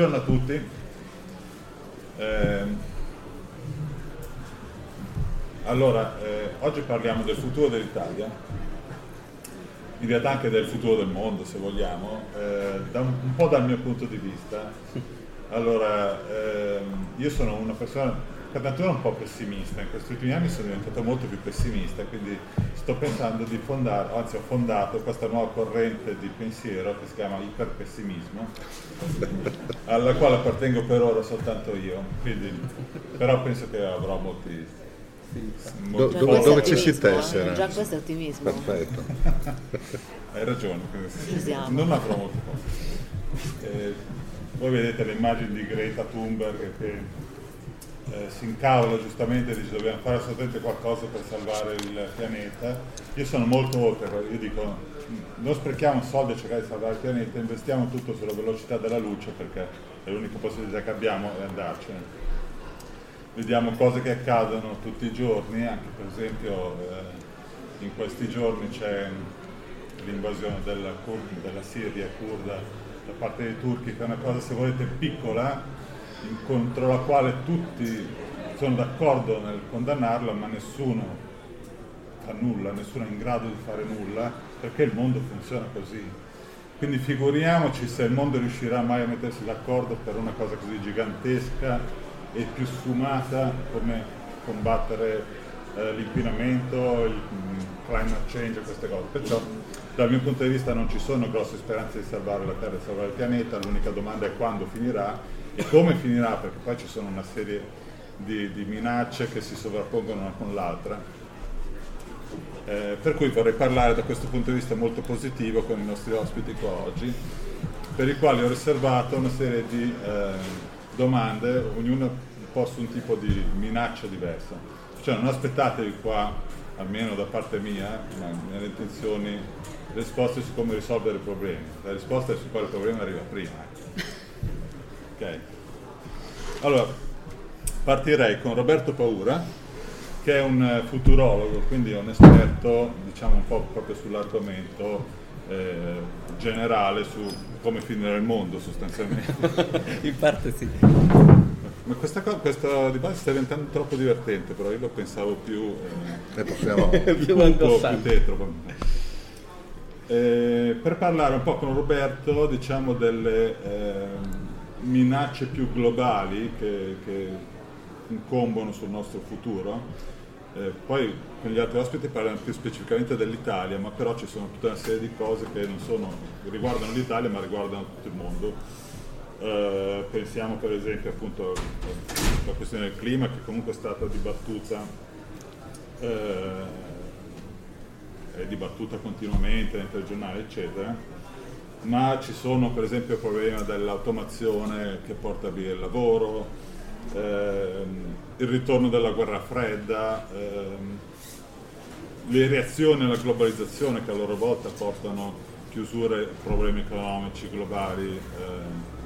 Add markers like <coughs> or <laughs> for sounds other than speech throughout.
Buongiorno a tutti. Eh, allora, eh, oggi parliamo del futuro dell'Italia, in realtà anche del futuro del mondo se vogliamo, eh, da un, un, po' dal mio punto di vista. Allora, ehm, io sono una persona per natura un po' pessimista, in questi ultimi anni sono diventato molto più pessimista, quindi sto pensando di fondare, anzi ho fondato questa nuova corrente di pensiero che si chiama iperpessimismo, <laughs> alla quale appartengo per ora soltanto io, quindi, però penso che avrò molti... Do, dove, dove ci si tessera? Già questo è ottimismo. Perfetto. <laughs> Hai ragione, non avrò molto eh, voi vedete le immagini di Greta Thunberg che eh, si incavola giustamente e dice dobbiamo fare assolutamente qualcosa per salvare il pianeta. Io sono molto oltre, io dico non sprechiamo soldi a cercare di salvare il pianeta, investiamo tutto sulla velocità della luce perché è l'unica possibilità che abbiamo è andarcene. Vediamo cose che accadono tutti i giorni, anche per esempio eh, in questi giorni c'è l'invasione della, della Siria kurda da parte dei turchi, che è una cosa se volete piccola, contro la quale tutti sono d'accordo nel condannarla, ma nessuno fa nulla, nessuno è in grado di fare nulla, perché il mondo funziona così. Quindi figuriamoci se il mondo riuscirà mai a mettersi d'accordo per una cosa così gigantesca e più sfumata come combattere eh, l'inquinamento, il mm, climate change, queste cose. Perciò dal mio punto di vista non ci sono grosse speranze di salvare la Terra e salvare il pianeta, l'unica domanda è quando finirà e come finirà, perché poi ci sono una serie di, di minacce che si sovrappongono una con l'altra. Eh, per cui vorrei parlare da questo punto di vista molto positivo con i nostri ospiti qua oggi, per i quali ho riservato una serie di eh, domande, ognuna posto un tipo di minaccia diversa. Cioè non aspettatevi qua, almeno da parte mia, nelle intenzioni risposte su come risolvere i problemi, la risposta su quale problema arriva prima. Ok. Allora, partirei con Roberto Paura, che è un futurologo, quindi un esperto, diciamo un po' proprio sull'argomento eh, generale su come finire il mondo sostanzialmente. <laughs> In parte sì. Ma questa, cosa, questa dibattito sta diventando troppo divertente, però io lo pensavo più... Eh, possiamo... <laughs> più, un po' più tetro. Eh, per parlare un po' con Roberto, diciamo, delle eh, minacce più globali che, che incombono sul nostro futuro. Eh, poi con gli altri ospiti parlano più specificamente dell'Italia, ma però ci sono tutta una serie di cose che non sono, riguardano l'Italia ma riguardano tutto il mondo. Eh, pensiamo per esempio appunto alla questione del clima che comunque è stata dibattuta, eh, è dibattuta continuamente nei telegiornali eccetera, ma ci sono per esempio il problema dell'automazione che porta via il lavoro, ehm, il ritorno della guerra fredda, ehm, le reazioni alla globalizzazione che a loro volta portano chiusure, problemi economici globali eh,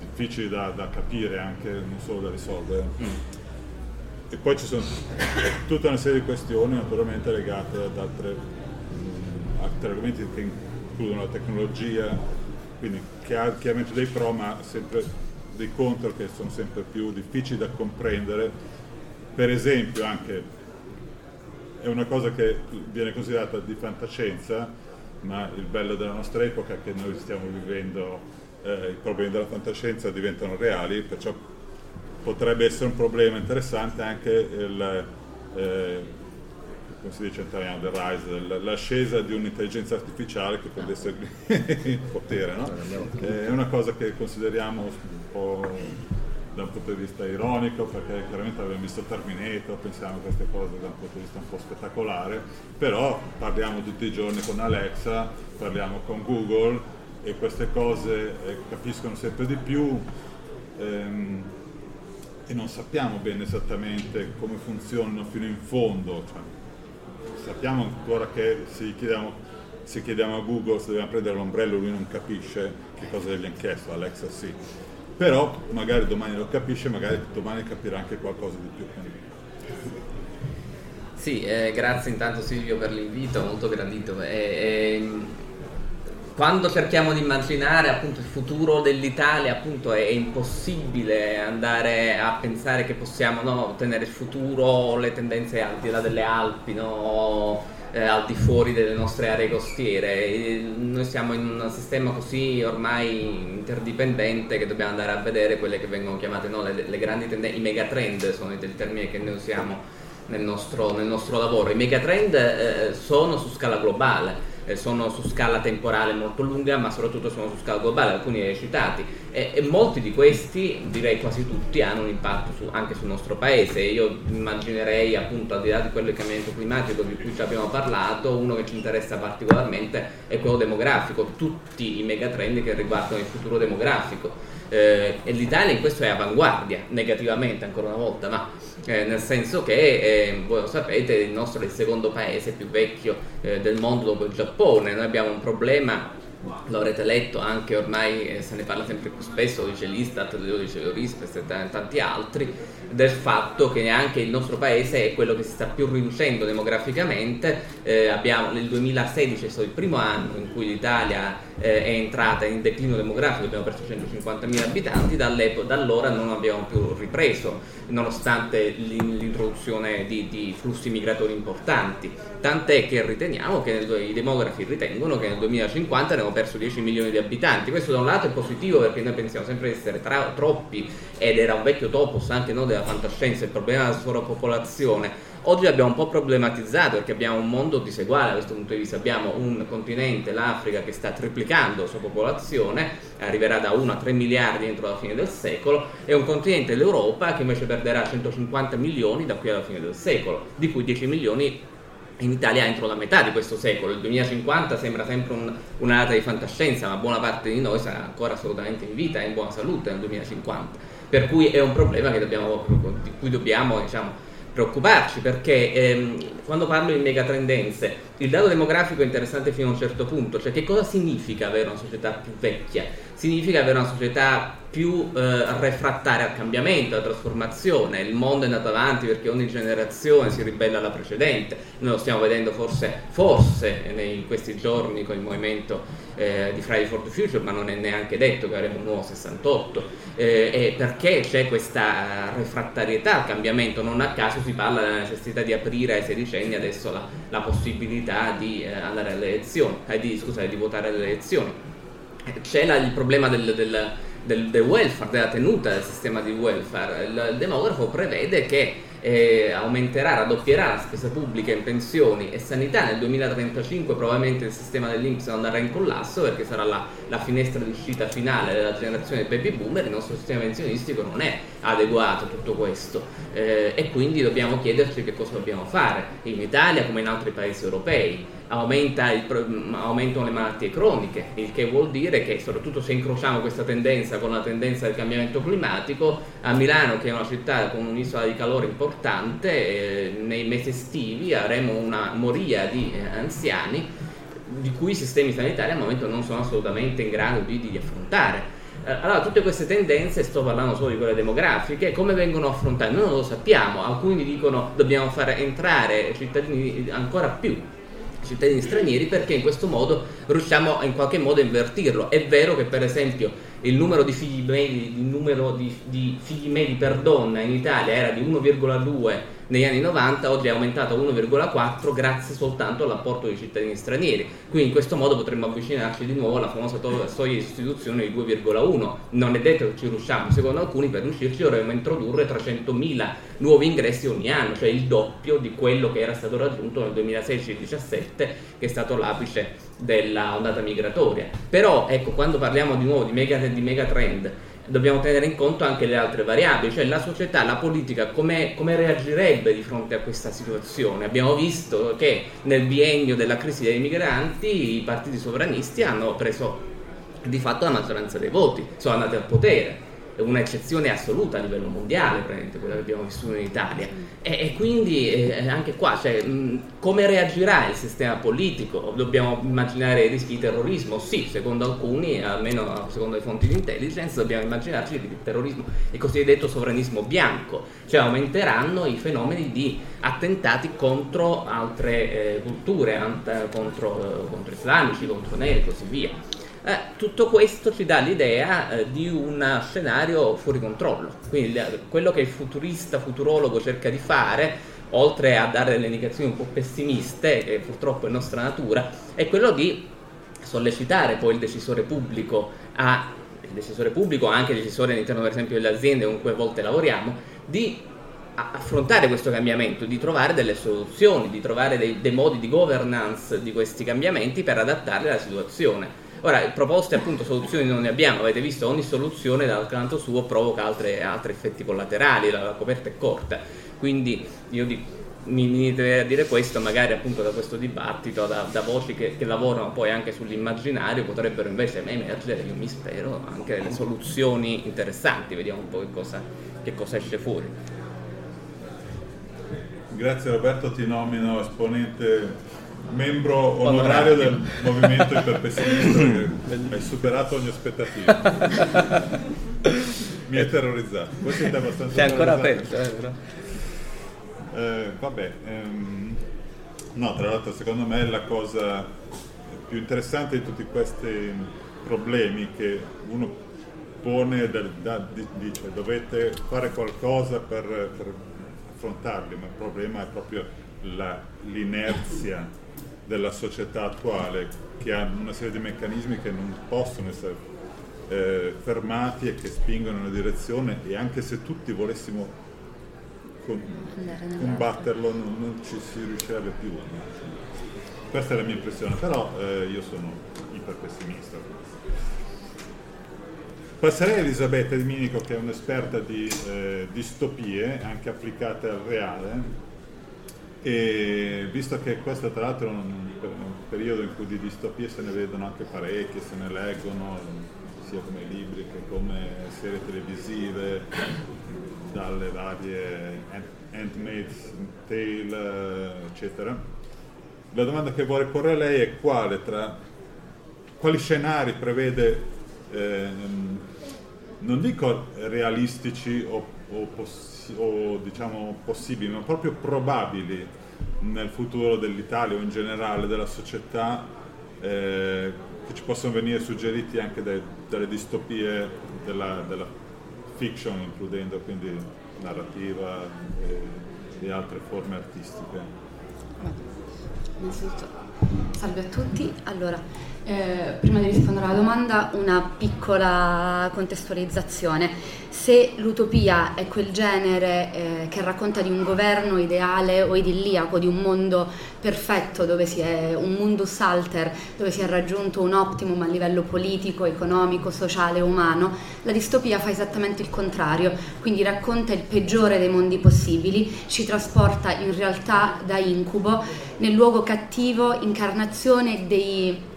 difficili da, da, capire anche, non solo da risolvere. Mm. E poi ci sono tutta una serie di questioni naturalmente legate ad altre, mh, altri argomenti che includono la tecnologia, quindi che ha chiaramente dei pro ma sempre dei contro che sono sempre più difficili da comprendere. Per esempio anche è una cosa che viene considerata di fantascienza, ma il bello della nostra epoca è che noi stiamo vivendo, eh, i problemi della fantascienza diventano reali, perciò potrebbe essere un problema interessante anche il, eh, come si dice in italiano, the rise, l'ascesa di un'intelligenza artificiale che prendesse il <laughs> potere. No? È una cosa che consideriamo un po' da un punto di vista ironico, perché chiaramente abbiamo visto Terminator, pensiamo a queste cose da un punto di vista un po' spettacolare, però parliamo tutti i giorni con Alexa, parliamo con Google e queste cose eh, capiscono sempre di più ehm, e non sappiamo bene esattamente come funzionano fino in fondo. Cioè, sappiamo ancora che se chiediamo, se chiediamo a Google se dobbiamo prendere l'ombrello lui non capisce che cosa gli hanno chiesto, Alexa sì però magari domani lo capisce, magari domani capirà anche qualcosa di più. Sì, eh, grazie intanto Silvio per l'invito, molto gradito. Eh, eh, quando cerchiamo di immaginare appunto il futuro dell'Italia, appunto è, è impossibile andare a pensare che possiamo no, ottenere il futuro, le tendenze al di là delle Alpi, no, eh, al di fuori delle nostre aree costiere. E noi siamo in un sistema così ormai interdipendente che dobbiamo andare a vedere quelle che vengono chiamate no, le, le, grandi tendenze, i megatrend sono il termine che noi usiamo nel nostro, nel nostro lavoro. I megatrend eh, sono su scala globale sono su scala temporale molto lunga, ma soprattutto sono su scala globale, alcuni li citati, e, e, molti di questi, direi quasi tutti, hanno un impatto su, anche sul nostro paese. Io immaginerei, appunto, al di là di quello del cambiamento climatico di cui ci abbiamo parlato, uno che ci interessa particolarmente è quello demografico, tutti i megatrend che riguardano il futuro demografico eh, l'Italia in questo è avanguardia, negativamente ancora una volta, ma eh, nel senso che, eh, voi lo sapete, il nostro è il secondo paese più vecchio eh, del mondo dopo il Giappone, noi abbiamo un problema lo avrete letto anche ormai eh, se ne parla sempre più spesso, lo dice l'Istat, lo dice l'Orispes e tanti altri, del fatto che neanche il nostro paese è quello che si sta più riducendo demograficamente. Eh, abbiamo, nel 2016 è stato il primo anno in cui l'Italia eh, è entrata in declino demografico, abbiamo perso 150.000 abitanti, da allora non abbiamo più ripreso, nonostante l'introduzione di, di flussi migratori importanti. Tant'è che riteniamo che nel, i demografi ritengono che nel 2050 ne abbiamo perso 10 milioni di abitanti. Questo da un lato è positivo perché noi pensiamo sempre di essere tra, troppi ed era un vecchio topos anche noi della fantascienza, il problema della sovrappopolazione. Oggi l'abbiamo un po' problematizzato perché abbiamo un mondo diseguale da questo punto di vista. Abbiamo un continente, l'Africa, che sta triplicando la sua popolazione, arriverà da 1 a 3 miliardi entro la fine del secolo, e un continente, l'Europa, che invece perderà 150 milioni da qui alla fine del secolo, di cui 10 milioni in Italia entro la metà di questo secolo, il 2050 sembra sempre un, una data di fantascienza, ma buona parte di noi sarà ancora assolutamente in vita e in buona salute nel 2050. Per cui è un problema dobbiamo, di cui dobbiamo diciamo, preoccuparci perché ehm, quando parlo di megatrendenze il dato demografico è interessante fino a un certo punto, cioè che cosa significa avere una società più vecchia? Significa avere una società più eh, refrattaria al cambiamento, alla trasformazione. Il mondo è andato avanti perché ogni generazione si ribella alla precedente. Noi lo stiamo vedendo forse, forse in questi giorni con il movimento eh, di Friday for the Future, ma non è neanche detto che avremo un nuovo 68. Eh, perché c'è questa refrattarietà al cambiamento? Non a caso si parla della necessità di aprire ai sedicenni adesso la, la possibilità di eh, andare alle elezioni, eh, di, scusate, di votare alle elezioni. C'è la, il problema del, del, del, del, welfare, della tenuta del sistema di welfare. Il, il demografo prevede che eh, aumenterà, raddoppierà la spesa pubblica in pensioni e sanità. Nel 2035 probabilmente il sistema dell'Inps andrà in collasso perché sarà la, la finestra di uscita finale della generazione baby boomer. Il nostro sistema pensionistico non è adeguato a tutto questo eh, e quindi dobbiamo chiederci che cosa dobbiamo fare in Italia come in altri paesi europei aumenta il, aumentano le malattie croniche, il che vuol dire che soprattutto se incrociamo questa tendenza con la tendenza del cambiamento climatico, a Milano che è una città con un'isola di calore importante, eh, nei mesi estivi avremo una moria di eh, anziani di cui i sistemi sanitari al momento non sono assolutamente in grado di, di affrontare. Eh, allora, tutte queste tendenze, sto parlando solo di quelle demografiche, come vengono affrontate? Noi non lo sappiamo, alcuni dicono dobbiamo far entrare cittadini ancora più cittadini stranieri perché in questo modo riusciamo in qualche modo a invertirlo. È vero che per esempio il numero di figli medi, numero di, di figli medi per donna in Italia era di 1,2 negli anni 90, oggi è aumentato a 1,4 grazie soltanto all'apporto dei cittadini stranieri. Quindi in questo modo potremmo avvicinarci di nuovo alla famosa soglia di istituzione di 2,1. Non è detto che ci riusciamo, secondo alcuni per riuscirci dovremmo introdurre 300.000 nuovi ingressi ogni anno, cioè il doppio di quello che era stato raggiunto nel 2016-17, che è stato l'apice della ondata migratoria. Però ecco, quando parliamo di nuovo di mega, di mega trend, dobbiamo tenere in conto anche le altre variabili, cioè la società, la politica, come, reagirebbe di fronte a questa situazione. Abbiamo visto che nel biennio della crisi dei migranti i partiti sovranisti hanno preso di fatto la maggioranza dei voti, sono andati al potere un'eccezione assoluta a livello mondiale, quella che abbiamo vissuto in Italia. E, e quindi eh, anche qua, cioè, mh, come reagirà il sistema politico? Dobbiamo immaginare rischi di terrorismo? Sì, secondo alcuni, almeno secondo le fonti di intelligence, dobbiamo immaginarci il terrorismo, il cosiddetto sovranismo bianco, cioè aumenteranno i fenomeni di attentati contro altre eh, culture, ant- contro, eh, contro islamici, contro neri e così via. Eh, tutto questo ci dà l'idea eh, di un scenario fuori controllo. Quindi quello che il futurista, futurologo cerca di fare, oltre a dare delle indicazioni un po' pessimiste, che purtroppo è nostra natura, è quello di sollecitare poi il decisore pubblico a il decisore pubblico, anche il decisore all'interno per esempio delle aziende con cui a volte lavoriamo, di affrontare questo cambiamento, di trovare delle soluzioni, di trovare dei, dei modi di governance di questi cambiamenti per adattarli alla situazione. Ora, proposte appunto soluzioni non ne abbiamo, avete visto, ogni soluzione dal canto suo provoca altre, altri effetti collaterali, la, la, coperta è corta, quindi io di, mi inizierei a dire questo, magari appunto da questo dibattito, da, da voci che, che, lavorano poi anche sull'immaginario, potrebbero invece emergere, io mi spero, anche delle soluzioni interessanti, vediamo un po' che cosa, che cosa esce fuori. Grazie Roberto, ti nomino esponente membro onorario del movimento iperpessimista che hai superato ogni aspettativa. Mi hai terrorizzato. Voi siete abbastanza Sei ancora aperto, eh, però. Eh, vabbè, ehm, no, tra l'altro secondo me la cosa più interessante di tutti questi problemi che uno pone, del, da, dice dovete fare qualcosa per, per affrontarli, ma il problema è proprio la, l'inerzia della società attuale che ha una serie di meccanismi che non possono essere eh, fermati e che spingono in una direzione e anche se tutti volessimo con, combatterlo non, non, ci si riuscirebbe più. Questa è la mia impressione, però eh, io sono iper pessimista. Passerei a Elisabetta Di Minico che è un'esperta di eh, distopie anche applicate al reale e visto che questo tra l'altro è un, periodo in cui di distopie se ne vedono anche parecchie, se ne leggono sia come libri che come serie televisive, dalle varie Handmaid's Tale, eccetera. la domanda che vorrei porre a lei è quale tra quali scenari prevede, eh, non dico realistici o, o, possi- o diciamo possibili, ma proprio probabili nel futuro dell'Italia o in generale della società eh, che ci possono venire suggeriti anche dai, dalle distopie della, della, fiction, includendo quindi narrativa e, e altre forme artistiche. Innanzitutto, salve a tutti. Allora, eh, prima di rispondere alla domanda, una piccola contestualizzazione. Se l'utopia è quel genere eh, che racconta di un governo ideale o idilliaco, di un mondo perfetto, dove si è un mundus alter, dove si è raggiunto un optimum a livello politico, economico, sociale, umano, la distopia fa esattamente il contrario, quindi racconta il peggiore dei mondi possibili, ci trasporta in realtà da incubo nel luogo cattivo, incarnazione dei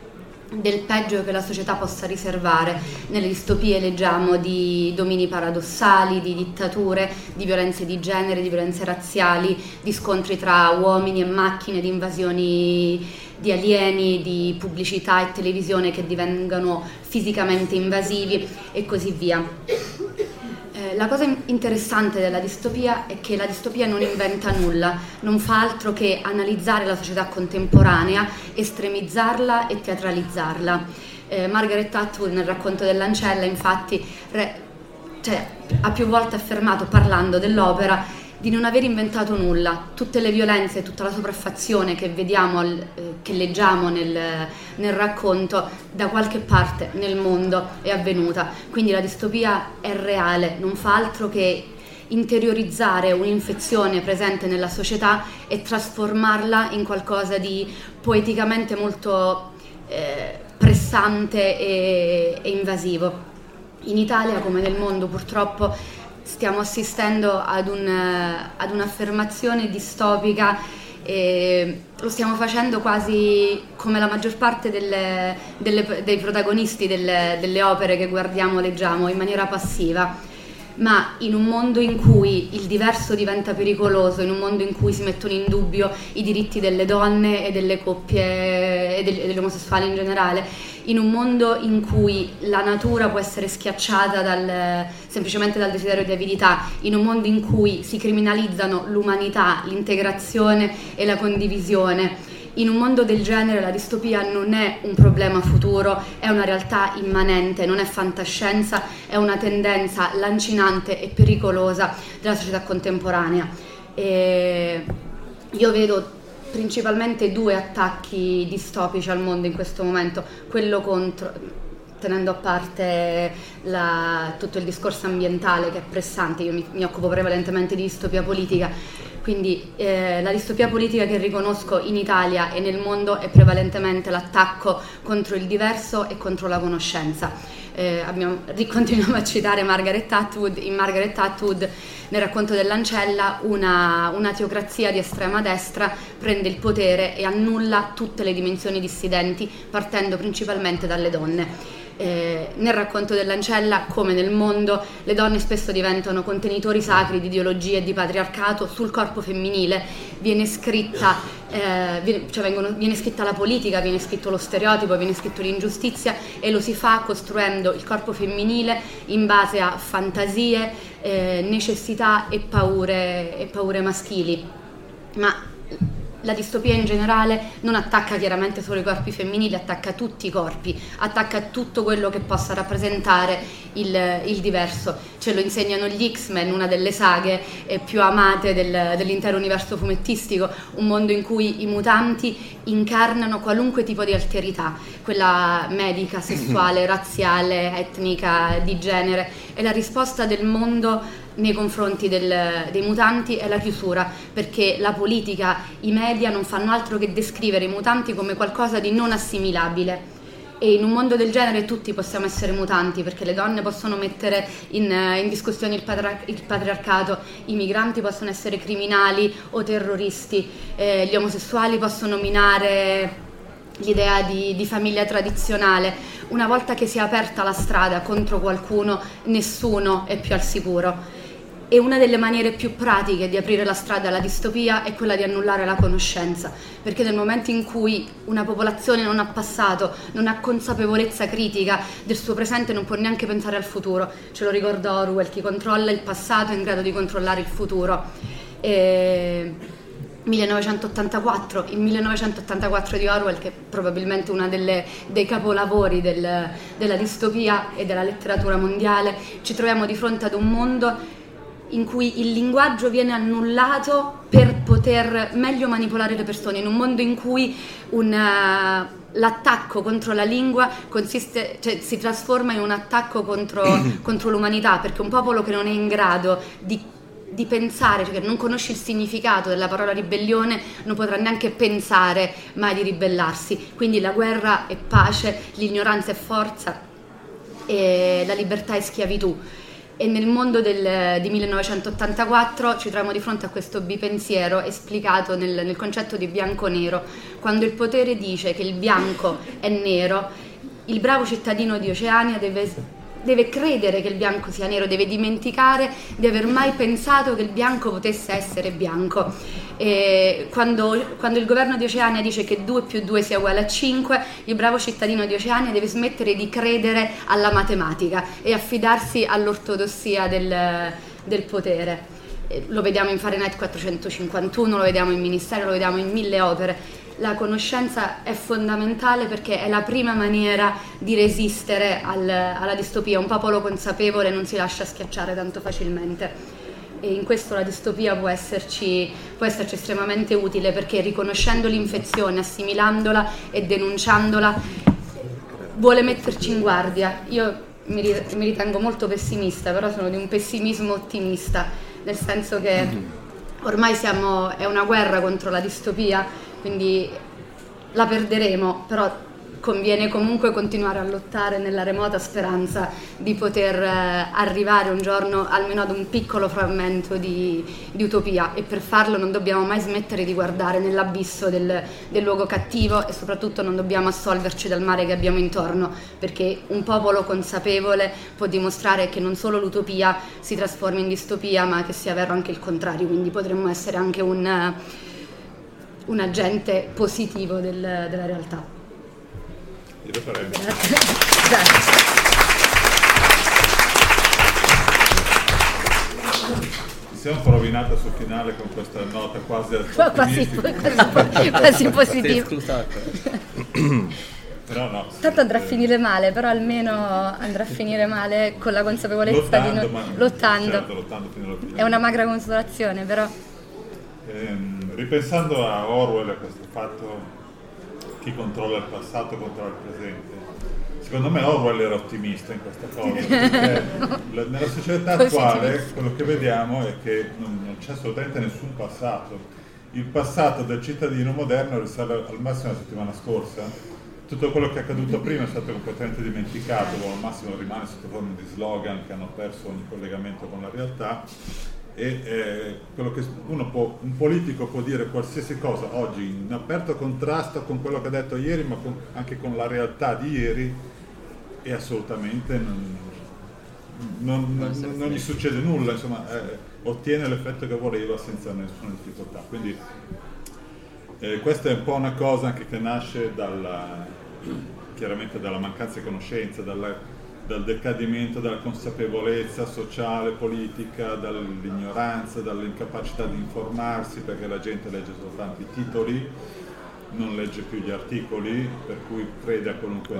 del peggio che la società possa riservare. Nelle distopie leggiamo di domini paradossali, di dittature, di violenze di genere, di violenze razziali, di scontri tra uomini e macchine, di invasioni di alieni, di pubblicità e televisione che divengano fisicamente invasivi e così via la cosa interessante della distopia è che la distopia non inventa nulla, non fa altro che analizzare la società contemporanea, estremizzarla e teatralizzarla. Eh, Margaret Atwood nel racconto dell'ancella infatti re, cioè, ha più volte affermato parlando dell'opera di non aver inventato nulla, tutte le violenze, tutta la sopraffazione che vediamo, eh, che leggiamo nel, nel, racconto, da qualche parte nel mondo è avvenuta. Quindi la distopia è reale, non fa altro che interiorizzare un'infezione presente nella società e trasformarla in qualcosa di poeticamente molto eh, pressante e, e invasivo. In Italia, come nel mondo, purtroppo stiamo assistendo ad, un, ad un'affermazione distopica e lo stiamo facendo quasi come la maggior parte delle, delle, dei protagonisti delle, delle opere che guardiamo, leggiamo, in maniera passiva ma in un mondo in cui il diverso diventa pericoloso, in un mondo in cui si mettono in dubbio i diritti delle donne e delle coppie e degli omosessuali in generale, in un mondo in cui la natura può essere schiacciata dal, semplicemente dal desiderio di avidità, in un mondo in cui si criminalizzano l'umanità, l'integrazione e la condivisione. In un mondo del genere la distopia non è un problema futuro, è una realtà immanente, non è fantascienza, è una tendenza lancinante e pericolosa della società contemporanea. E io vedo principalmente due attacchi distopici al mondo in questo momento, quello contro, tenendo a parte la, tutto il discorso ambientale che è pressante, io mi, mi occupo prevalentemente di distopia politica, quindi eh, la distopia politica che riconosco in Italia e nel mondo è prevalentemente l'attacco contro il diverso e contro la conoscenza. Eh, abbiamo, <laughs> continuiamo a citare Margaret Atwood, in Margaret Atwood nel racconto dell'ancella una, una teocrazia di estrema destra prende il potere e annulla tutte le dimensioni dissidenti partendo principalmente dalle donne eh, nel racconto dell'ancella, come nel mondo, le donne spesso diventano contenitori sacri di ideologie e di patriarcato sul corpo femminile, viene scritta, eh, viene, cioè vengono, viene scritta la politica, viene scritto lo stereotipo, viene scritto l'ingiustizia e lo si fa costruendo il corpo femminile in base a fantasie, eh, necessità e paure, e paure maschili. Ma la distopia in generale non attacca chiaramente solo i corpi femminili, attacca tutti i corpi, attacca tutto quello che possa rappresentare il, il diverso. Ce lo insegnano gli X-Men, una delle saghe eh, più amate del, dell'intero universo fumettistico, un mondo in cui i mutanti incarnano qualunque tipo di alterità, quella medica, sessuale, <clears throat> razziale, etnica, di genere. E la risposta del mondo nei confronti del, dei mutanti è la chiusura, perché la politica, i media non fanno altro che descrivere i mutanti come qualcosa di non assimilabile. E in un mondo del genere tutti possiamo essere mutanti, perché le donne possono mettere in, in discussione il, patri- il, patriarcato, i migranti possono essere criminali o terroristi, eh, gli omosessuali possono minare l'idea di, di, famiglia tradizionale. Una volta che si è aperta la strada contro qualcuno, nessuno è più al sicuro e una delle maniere più pratiche di aprire la strada alla distopia è quella di annullare la conoscenza, perché nel momento in cui una popolazione non ha passato, non ha consapevolezza critica del suo presente, non può neanche pensare al futuro. Ce lo ricorda Orwell, chi controlla il passato è in grado di controllare il futuro. E 1984, il 1984 di Orwell, che è probabilmente uno dei capolavori del, della distopia e della letteratura mondiale, ci troviamo di fronte ad un mondo in cui il linguaggio viene annullato per poter meglio manipolare le persone, in un mondo in cui una, l'attacco contro la lingua consiste, cioè, si trasforma in un attacco contro, <coughs> contro, l'umanità, perché un popolo che non è in grado di, di pensare, cioè che non conosce il significato della parola ribellione, non potrà neanche pensare mai di ribellarsi. Quindi la guerra è pace, l'ignoranza è forza e la libertà è schiavitù e nel mondo del, di 1984 ci troviamo di fronte a questo bipensiero esplicato nel, nel concetto di bianco-nero. Quando il potere dice che il bianco è nero, il bravo cittadino di Oceania deve deve credere che il bianco sia nero, deve dimenticare di aver mai pensato che il bianco potesse essere bianco. Quando, quando, il governo di Oceania dice che 2 più 2 sia uguale a 5, il bravo cittadino di Oceania deve smettere di credere alla matematica e affidarsi all'ortodossia del, del potere. Lo vediamo in Fahrenheit 451, lo vediamo in Ministero, lo vediamo in mille opere la conoscenza è fondamentale perché è la prima maniera di resistere al, alla distopia. Un popolo consapevole non si lascia schiacciare tanto facilmente. E in questo la distopia può esserci, può esserci estremamente utile perché riconoscendo l'infezione, assimilandola e denunciandola, vuole metterci in guardia. Io mi, mi ritengo molto pessimista, però sono di un pessimismo ottimista, nel senso che ormai siamo, è una guerra contro la distopia quindi la perderemo, però conviene comunque continuare a lottare nella remota speranza di poter eh, arrivare un giorno almeno ad un piccolo frammento di, di, utopia e per farlo non dobbiamo mai smettere di guardare nell'abisso del, del luogo cattivo e soprattutto non dobbiamo assolverci dal mare che abbiamo intorno perché un popolo consapevole può dimostrare che non solo l'utopia si trasforma in distopia ma che sia vero anche il contrario, quindi potremmo essere anche un un agente positivo del, della realtà. Io lo farei. Grazie. Grazie. siamo un po' rovinata sul finale con questa nota quasi quasi, quasi, quasi positiva. <clears throat> però no. Tanto andrà a finire male, però almeno andrà a finire male con la consapevolezza lottando, di non... lottando. Certo, lottando. È una magra consolazione, però. Ehm, ripensando a Orwell e a questo fatto chi controlla il passato controlla il presente, secondo me Orwell era ottimista in questa cosa, <laughs> perché nella società attuale quello che vediamo è che non, c'è assolutamente nessun passato. Il passato del cittadino moderno risale al massimo la settimana scorsa, tutto quello che è accaduto prima è stato completamente dimenticato, o al massimo rimane sotto forma di slogan che hanno perso ogni collegamento con la realtà e eh, quello che può, un politico può dire qualsiasi cosa oggi in aperto contrasto con quello che ha detto ieri ma con, anche con la realtà di ieri e assolutamente non, non, non, non gli succede nulla, insomma eh, ottiene l'effetto che voleva senza nessuna difficoltà. Quindi eh, questa è un po' una cosa anche che nasce dalla, chiaramente dalla mancanza di conoscenza, dalla dal decadimento della consapevolezza sociale, politica, dall'ignoranza, dall'incapacità di informarsi perché la gente legge soltanto i titoli, non legge più gli articoli, per cui crede a qualunque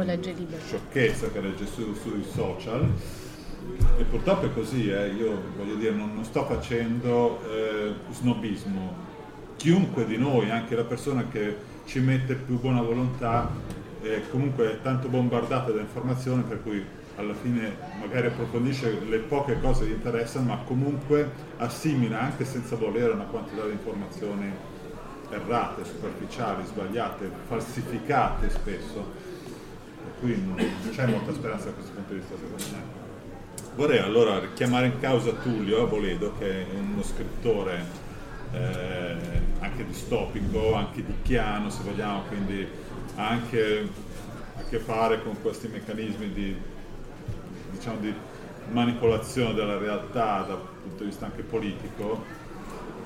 sciocchezza che legge su, sui social. E purtroppo è così, eh. io voglio dire, non, non sto facendo eh, snobismo. Chiunque di noi, anche la persona che ci mette più buona volontà, è comunque tanto bombardata da informazioni per cui alla fine magari approfondisce le poche cose che interessano, ma comunque assimila anche senza volere una quantità di informazioni errate, superficiali, sbagliate, falsificate spesso. Per cui non c'è molta speranza da questo punto di vista secondo me. Vorrei allora chiamare in causa Tullio Aboledo, che è uno scrittore eh, anche distopico, anche di chiano se vogliamo, quindi anche a che fare con questi meccanismi di diciamo, di manipolazione della realtà dal punto di vista anche politico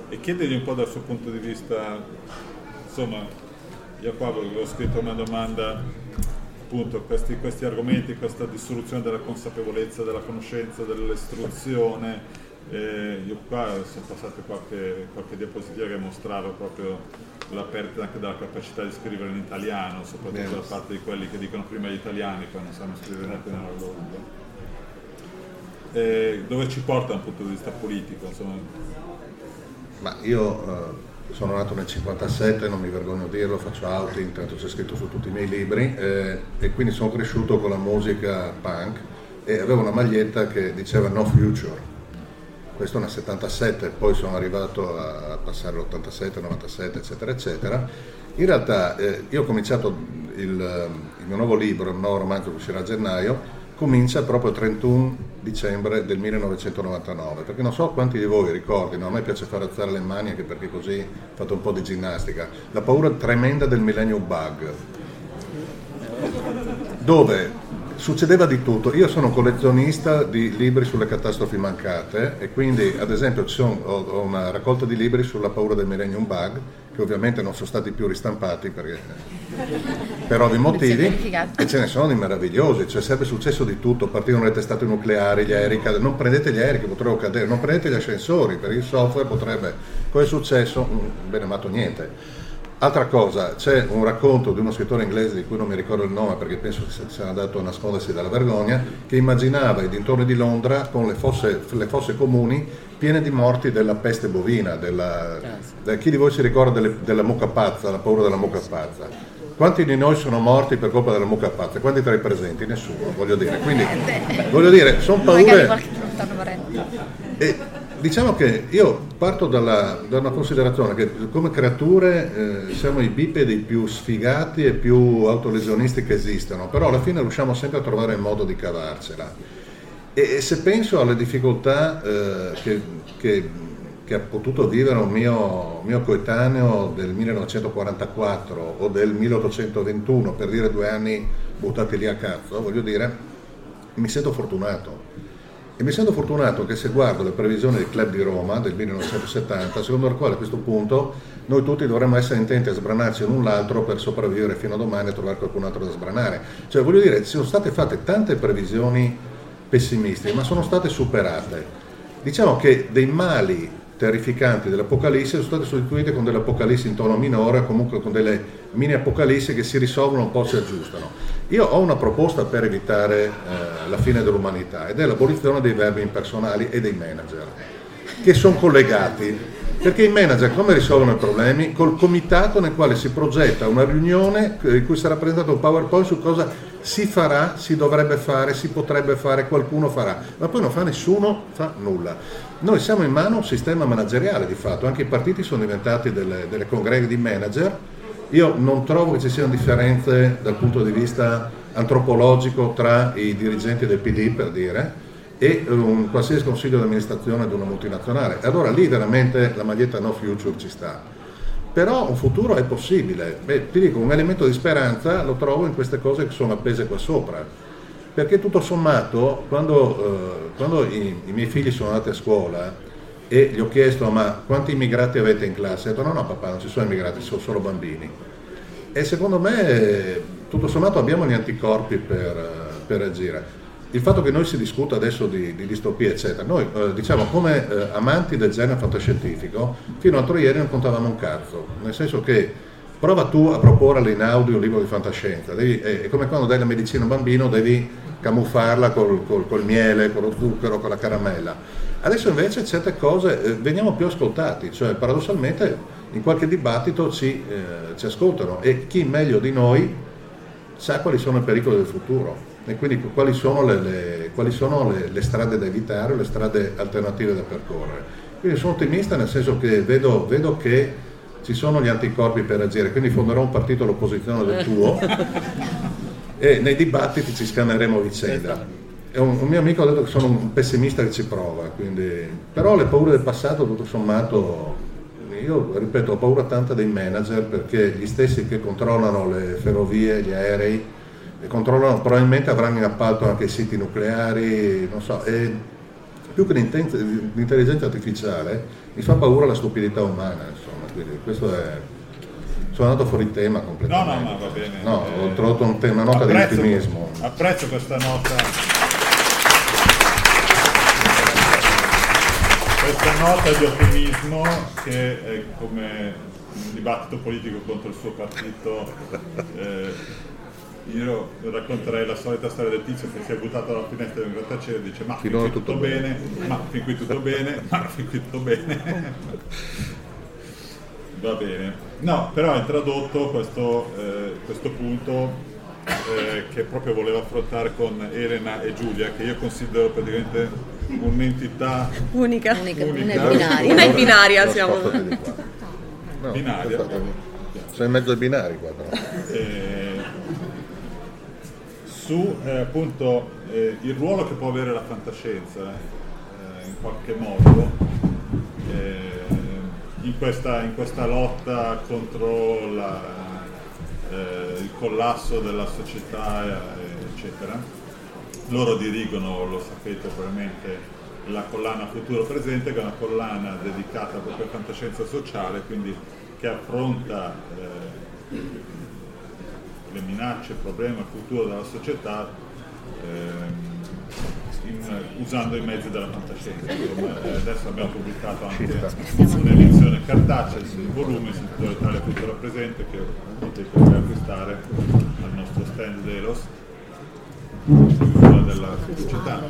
e chiedergli un po' dal suo punto di vista, insomma, io qua avevo scritto una domanda appunto questi, questi argomenti, questa dissoluzione della consapevolezza, della conoscenza, dell'istruzione. Eh, io qua sono passate qualche, qualche diapositiva che mostrava proprio la perdita anche della capacità di scrivere in italiano, soprattutto Bene. da parte di quelli che dicono prima gli italiani, poi non sanno scrivere neanche nella loro lingua. Eh, dove ci porta dal punto di vista politico? Insomma? Ma io eh, sono nato nel 57, non mi vergogno a dirlo, faccio outing, tanto c'è scritto su tutti i miei libri, eh, e quindi sono cresciuto con la musica punk e avevo una maglietta che diceva No Future. Questo nel 77, poi sono arrivato a passare l'87, 97, eccetera, eccetera. In realtà eh, io ho cominciato il, il, mio nuovo libro, nuovo romanzo che uscirà a gennaio, comincia proprio il 31 dicembre del 1999, perché non so quanti di voi ricordino, a me piace fare alzare le mani anche perché così fatto un po' di ginnastica, la paura tremenda del millennium bug, dove succedeva di tutto. Io sono collezionista di libri sulle catastrofi mancate e quindi ad esempio sono, ho, una raccolta di libri sulla paura del millennium bug che ovviamente non sono stati più ristampati perché, per ovvi motivi e ce ne sono di meravigliosi, cioè sarebbe successo di tutto, partivano le testate nucleari, gli aerei, non prendete gli aerei che potrebbero cadere, non prendete gli ascensori, per il software potrebbe, cosa è successo? Mm, bene, mato niente. Altra cosa, c'è un racconto di uno scrittore inglese di cui non mi ricordo il nome perché penso che sia andato a nascondersi dalla vergogna, che immaginava i dintorni di Londra con le fosse, le fosse comuni piene di morti della peste bovina, della, da, chi di voi si ricorda delle, della mucca pazza, la paura della mucca pazza? Quanti di noi sono morti per colpa della mucca pazza? Quanti tra i presenti? Nessuno, voglio dire. Quindi, <laughs> voglio dire, sono paure... E, Diciamo che io parto dalla, da una considerazione che come creature eh, siamo i bipedi più sfigati e più autolesionisti che esistono, però alla fine riusciamo sempre a trovare il modo di cavarcela. E, e se penso alle difficoltà eh, che, che, che, ha potuto vivere un mio, mio coetaneo del 1944 o del 1821, per dire due anni buttati lì a cazzo, voglio dire, mi sento fortunato e mi sento fortunato che se guardo le previsioni del Club di Roma del 1970, secondo il quale a questo punto noi tutti dovremmo essere intenti a sbranarci l'un l'altro per sopravvivere fino a domani e trovare qualcun altro da sbranare. Cioè voglio dire, sono state fatte tante previsioni pessimistiche, ma sono state superate. Diciamo che dei mali terrificanti dell'Apocalisse sono state sostituite con delle Apocalissi in tono minore, comunque con delle mini Apocalissi che si risolvono un po' si aggiustano. Io ho una proposta per evitare eh, la fine dell'umanità ed è l'abolizione dei verbi impersonali e dei manager, che sono collegati. Perché i manager come risolvono i problemi? Col comitato nel quale si progetta una riunione in cui sarà presentato un PowerPoint su cosa si farà, si dovrebbe fare, si potrebbe fare, qualcuno farà, ma poi non fa nessuno, fa nulla. Noi siamo in mano a un sistema manageriale di fatto, anche i partiti sono diventati delle, delle congreghe di manager io non trovo che ci siano differenze dal punto di vista antropologico tra i dirigenti del PD, per dire, e un qualsiasi consiglio di amministrazione di una multinazionale. Allora lì veramente la maglietta no future ci sta. Però un futuro è possibile. Beh, ti dico, un elemento di speranza lo trovo in queste cose che sono appese qua sopra. Perché tutto sommato, quando, eh, quando i, i miei figli sono andati a scuola, e gli ho chiesto ma quanti immigrati avete in classe? Ha detto no no papà non ci sono immigrati, sono solo bambini. E secondo me tutto sommato abbiamo gli anticorpi per, per agire. Il fatto che noi si discuta adesso di, di distopia eccetera, noi eh, diciamo come eh, amanti del genere fantascientifico fino all'altro ieri non contavamo un cazzo, nel senso che prova tu a proporre all'Inaudi un libro di fantascienza, devi, è, è, come quando dai la medicina a un bambino devi camuffarla col, col, col miele, con lo zucchero, con la caramella Adesso invece certe cose eh, veniamo più ascoltati, cioè paradossalmente in qualche dibattito ci, eh, ci, ascoltano e chi meglio di noi sa quali sono i pericoli del futuro e quindi quali sono le, le, quali sono le, le strade da evitare, le strade alternative da percorrere. Quindi sono ottimista nel senso che vedo, vedo che ci sono gli anticorpi per agire, quindi fonderò un partito all'opposizione del tuo <laughs> e nei dibattiti ci scanneremo vicenda un, un, mio amico ha detto che sono un pessimista che ci prova, quindi... però le paure del passato tutto sommato, io ripeto, ho paura tanta dei manager perché gli stessi che controllano le ferrovie, gli aerei, controllano, probabilmente avranno in appalto anche siti nucleari, non so, e più che l'intelligenza artificiale mi fa paura la stupidità umana, insomma, quindi questo è... Sono andato fuori tema completamente. No, no, ma va bene. No, ho trovato un tema, una nota apprezzo, di ottimismo. Apprezzo questa nota. Questa nota di ottimismo che è come un dibattito politico contro il suo partito eh, io racconterei la solita storia del tizio che si è buttato dalla finestra del grattacielo e dice ma fin qui tutto, bene, bene, ma fin qui tutto bene, ma fin qui tutto bene. Va bene. No, però ha introdotto questo, eh, questo punto eh, che proprio volevo affrontare con Elena e Giulia, che io considero praticamente un'entità unica, unica, unica. Una binaria. Una binaria siamo. No, binaria. Sono in mezzo ai binari qua però. Eh, su eh, appunto eh, il ruolo che può avere la fantascienza eh, in qualche modo eh, in questa, in, questa, lotta contro la, eh, il collasso della società eccetera. Loro dirigono, lo sapete probabilmente, la collana Futuro Presente che è una collana dedicata proprio a fantascienza sociale, quindi che affronta eh, le minacce, il problema, il futuro della società eh, in, usando i mezzi della fantascienza. Eh, adesso abbiamo pubblicato anche un'edizione cartacea di volumi si intitola Italia Cultura Presente che potete acquistare al nostro stand Delos della società.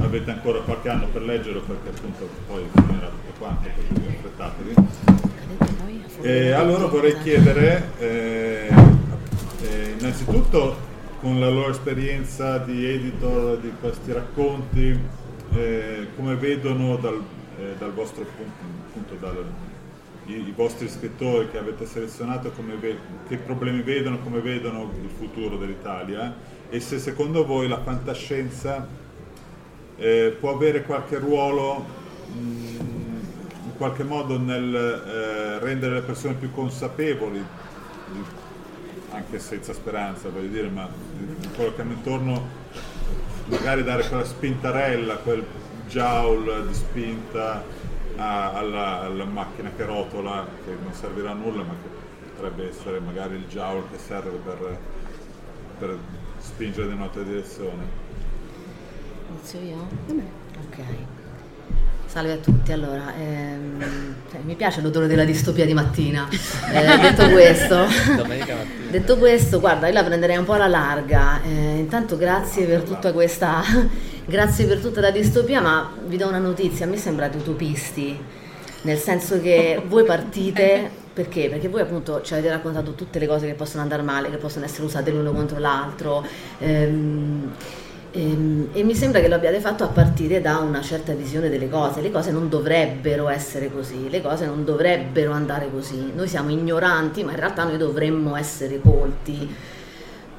Avete ancora qualche anno per leggerlo perché appunto poi finirà tutto quanto quindi affrettatevi. E allora vorrei chiedere eh, eh, innanzitutto con la loro esperienza di editor di questi racconti, eh, come vedono dal, eh, dal vostro punto, dal, i, i, vostri scrittori che avete selezionato, ve, che problemi vedono, come vedono il futuro dell'Italia e se secondo voi la fantascienza eh, può avere qualche ruolo mh, in qualche modo nel eh, rendere le persone più consapevoli anche senza speranza, voglio dire, ma quello che hanno intorno, magari dare quella spintarella, quel joule di spinta a, alla, alla, macchina che rotola, che non servirà a nulla, ma che potrebbe essere magari il joule che serve per, per spingere in un'altra direzione. Inizio io? Ok. Salve a tutti, allora, ehm, cioè, mi piace l'odore della distopia di mattina. Eh, detto, questo, <laughs> detto questo, guarda, io la prenderei un po' alla larga. Eh, intanto grazie per tutta questa, <laughs> grazie per tutta la distopia, ma vi do una notizia, a me sembrate utopisti, nel senso che voi partite <laughs> perché? Perché voi appunto ci avete raccontato tutte le cose che possono andare male, che possono essere usate l'uno contro l'altro. Ehm, ehm, e, mi sembra che lo abbiate fatto a partire da una certa visione delle cose. Le cose non dovrebbero essere così, le cose non dovrebbero andare così. Noi siamo ignoranti, ma in realtà noi dovremmo essere colti.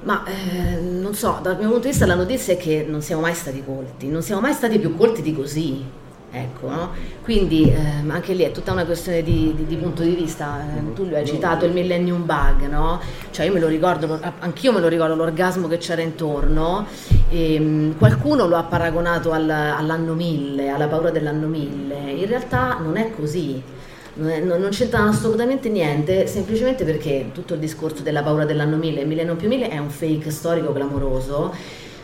Ma eh, non so, dal mio punto di vista la notizia è che non siamo mai stati colti, non siamo mai stati più colti di così. Ecco, no? Quindi ehm, anche lì è tutta una questione di, di, di punto di vista. Eh, tu hai citato il millennium bug, no? Cioè io me lo ricordo, anch'io me lo ricordo l'orgasmo che c'era intorno. E, ehm, qualcuno lo ha paragonato al, all'anno 1000, alla paura dell'anno 1000. In realtà non è così. Non, è, non, c'entra assolutamente niente, semplicemente perché tutto il discorso della paura dell'anno 1000 e 1000 non più 1000 è un fake storico clamoroso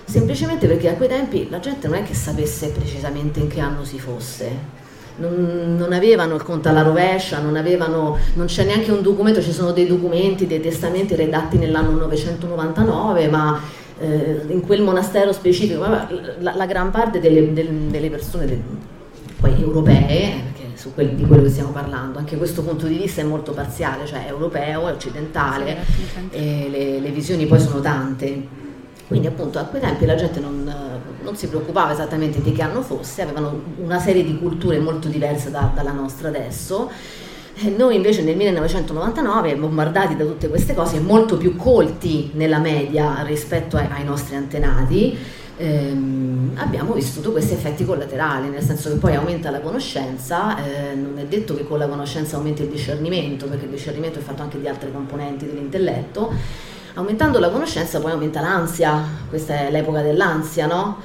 semplicemente perché a quei tempi la gente non è che sapesse precisamente in che anno si fosse. Non, non, avevano il conto alla rovescia, non, avevano, non c'è neanche un documento, ci sono dei documenti, dei testamenti redatti nell'anno 999, ma eh, in quel monastero specifico, la, la gran parte delle, delle, persone del, poi europee, su quel, di quello che stiamo parlando, anche questo punto di vista è molto parziale, cioè europeo, occidentale, e le, le visioni poi sono tante. Quindi appunto a quei tempi la gente non, non, si preoccupava esattamente di che anno fosse, avevano una serie di culture molto diverse da, dalla nostra adesso. E noi invece nel 1999, bombardati da tutte queste cose, molto più colti nella media rispetto ai, ai nostri antenati, ehm, abbiamo vissuto questi effetti collaterali, nel senso che poi aumenta la conoscenza, eh, non è detto che con la conoscenza aumenti il discernimento, perché il discernimento è fatto anche di altre componenti dell'intelletto, Aumentando la conoscenza poi aumenta l'ansia, questa è l'epoca dell'ansia, no?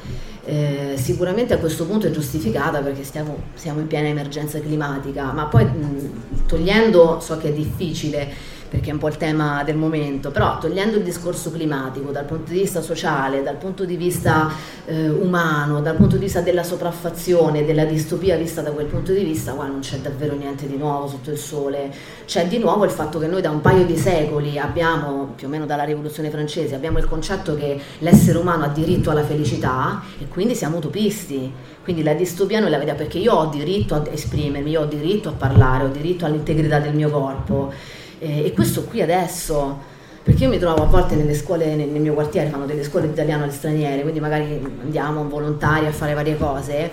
Eh, sicuramente a questo punto è giustificata perché stiamo, siamo in piena emergenza climatica, ma poi mh, togliendo, so che è difficile, perché è un po' il tema del momento, però togliendo il discorso climatico dal punto di vista sociale, dal punto di vista eh, umano, dal punto di vista della sopraffazione, della distopia vista da quel punto di vista, qua non c'è davvero niente di nuovo sotto il sole. C'è di nuovo il fatto che noi da un paio di secoli abbiamo, più o meno dalla rivoluzione francese, abbiamo il concetto che l'essere umano ha diritto alla felicità e quindi siamo utopisti. Quindi la distopia noi la vediamo perché io ho diritto a esprimermi, io ho diritto a parlare, ho diritto all'integrità del mio corpo. Eh, e questo qui adesso, perché io mi trovo a volte nelle scuole, nel, nel mio quartiere, fanno delle scuole di italiano alle straniere, quindi magari andiamo volontari a fare varie cose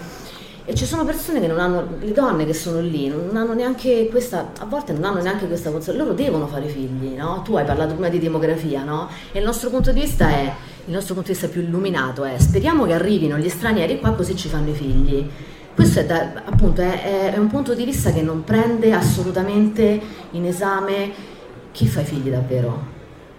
e ci sono persone che non hanno, le donne che sono lì, non hanno neanche questa, a volte non hanno neanche questa consapevolezza, loro devono fare figli, no? Tu hai parlato prima di demografia, no? E il nostro punto di vista è, il nostro punto di vista più illuminato è, speriamo che arrivino gli stranieri qua così ci fanno i figli. Questo è, da, appunto, è, è, un punto di vista che non prende assolutamente in esame chi fa i figli davvero,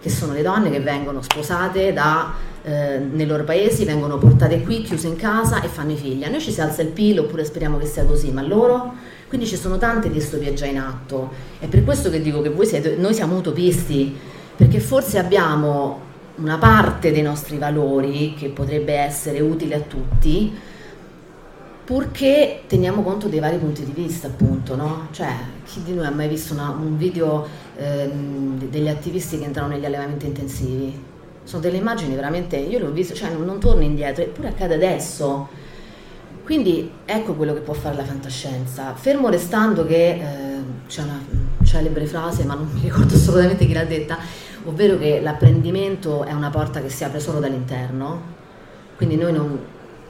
che sono le donne che vengono sposate da, eh, nei loro paesi, vengono portate qui, chiuse in casa e fanno i figli. A noi ci si alza il PIL oppure speriamo che sia così, ma loro? Quindi ci sono tante distopie già in atto. È per questo che dico che siete, noi siamo utopisti, perché forse abbiamo una parte dei nostri valori che potrebbe essere utile a tutti, purché teniamo conto dei vari punti di vista, appunto, no? Cioè, chi di noi ha mai visto una, un video ehm, degli attivisti che entrano negli allevamenti intensivi? Sono delle immagini veramente, io le ho viste, cioè non, non torno indietro, eppure accade adesso. Quindi ecco quello che può fare la fantascienza. Fermo restando che eh, c'è una celebre frase, ma non mi ricordo assolutamente chi l'ha detta, ovvero che l'apprendimento è una porta che si apre solo dall'interno. Quindi noi non...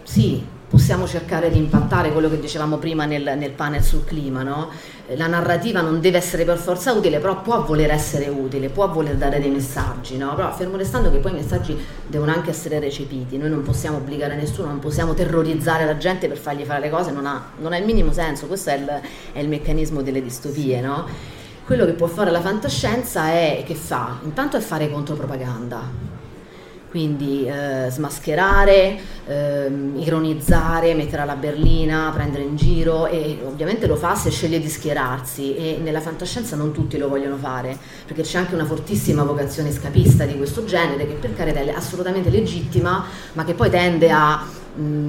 Sì, possiamo cercare di impattare quello che dicevamo prima nel, nel panel sul clima, no? la narrativa non deve essere per forza utile, però può voler essere utile, può voler dare dei messaggi, no? però fermo restando che poi i messaggi devono anche essere recepiti, noi non possiamo obbligare nessuno, non possiamo terrorizzare la gente per fargli fare le cose, non ha, non ha il minimo senso, questo è il, è il meccanismo delle distopie. No? Quello che può fare la fantascienza è che fa? Intanto è fare contropropaganda quindi eh, smascherare, eh, ironizzare, mettere alla berlina, prendere in giro e ovviamente lo fa se sceglie di schierarsi e nella fantascienza non tutti lo vogliono fare perché c'è anche una fortissima vocazione scapista di questo genere che per carità è assolutamente legittima ma che poi tende a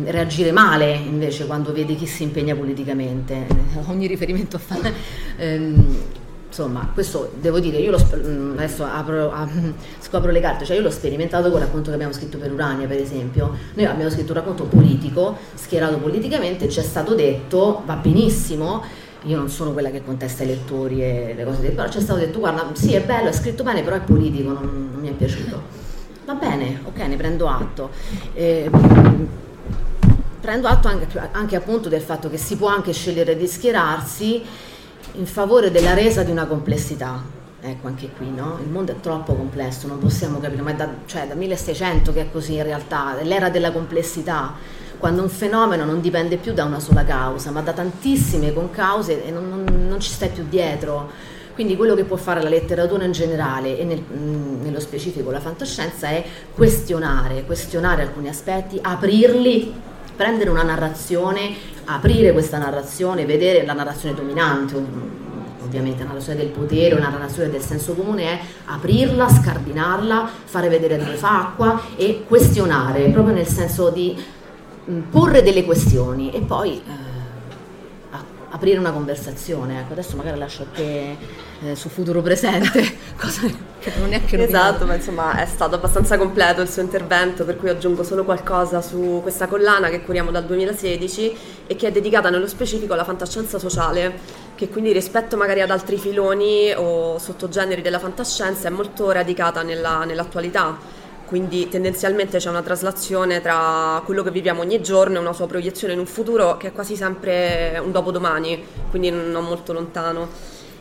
reagire male invece quando vede chi si impegna politicamente. <laughs> Ogni riferimento a fare... Ehm, insomma, questo devo dire, io lo, mm, adesso apro, <laughs> ah, scopro le carte, cioè io l'ho sperimentato con il racconto che abbiamo scritto per Urania, per esempio. Noi abbiamo scritto un racconto politico, schierato politicamente, ci è stato detto, va benissimo, io non sono quella che contesta i lettori e le cose del però è stato detto, guarda, sì è bello, è scritto bene, però è politico, non, non mi è piaciuto. Va bene, ok, ne prendo atto. Eh, prendo atto anche, anche appunto del fatto che si può anche scegliere di schierarsi in favore della resa di una complessità. Ecco anche qui, no? Il mondo è troppo complesso, non possiamo capire, ma è da, cioè, da 1600 che è così in realtà, è l'era della complessità, quando un fenomeno non dipende più da una sola causa, ma da tantissime concause e non, non, non ci stai più dietro. Quindi quello che può fare la letteratura in generale e nel, mm, nello specifico la fantascienza è questionare, questionare alcuni aspetti, aprirli, prendere una narrazione aprire questa narrazione, vedere la narrazione dominante, ovviamente la narrazione del potere, una narrazione del senso comune è aprirla, scardinarla, fare vedere dove fa acqua e questionare, proprio nel senso di porre delle questioni e poi eh, aprire una conversazione. Ecco, adesso magari lascio a te eh, su futuro presente, <laughs> cosa che non è che Esatto, ma insomma è stato abbastanza completo il suo intervento, per cui aggiungo solo qualcosa su questa collana che curiamo dal 2016 e che è dedicata nello specifico alla fantascienza sociale, che quindi rispetto magari ad altri filoni o sottogeneri della fantascienza è molto radicata nella, nell'attualità. Quindi tendenzialmente c'è una traslazione tra quello che viviamo ogni giorno e una sua proiezione in un futuro che è quasi sempre un dopodomani, quindi non molto lontano.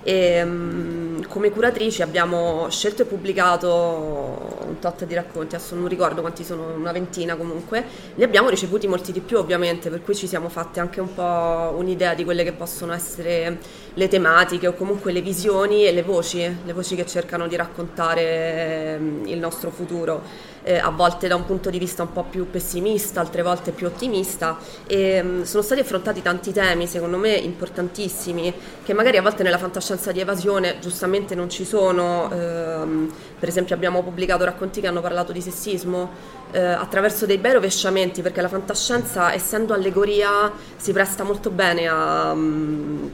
E, um, come curatrici abbiamo scelto e pubblicato un tot di racconti, adesso non ricordo quanti sono, una ventina comunque, ne abbiamo ricevuti molti di più ovviamente, per cui ci siamo fatti anche un po' un'idea di quelle che possono essere le tematiche o comunque le visioni e le voci, le voci che cercano di raccontare il nostro futuro eh, a volte da un punto di vista un po' più pessimista, altre volte più ottimista e mh, mm, sono stati affrontati tanti temi secondo me importantissimi che magari a volte nella fantascienza di evasione giustamente non ci sono, ehm, per esempio abbiamo pubblicato racconti che hanno parlato di sessismo eh, attraverso dei bei rovesciamenti perché la fantascienza essendo allegoria si presta molto bene a... Um,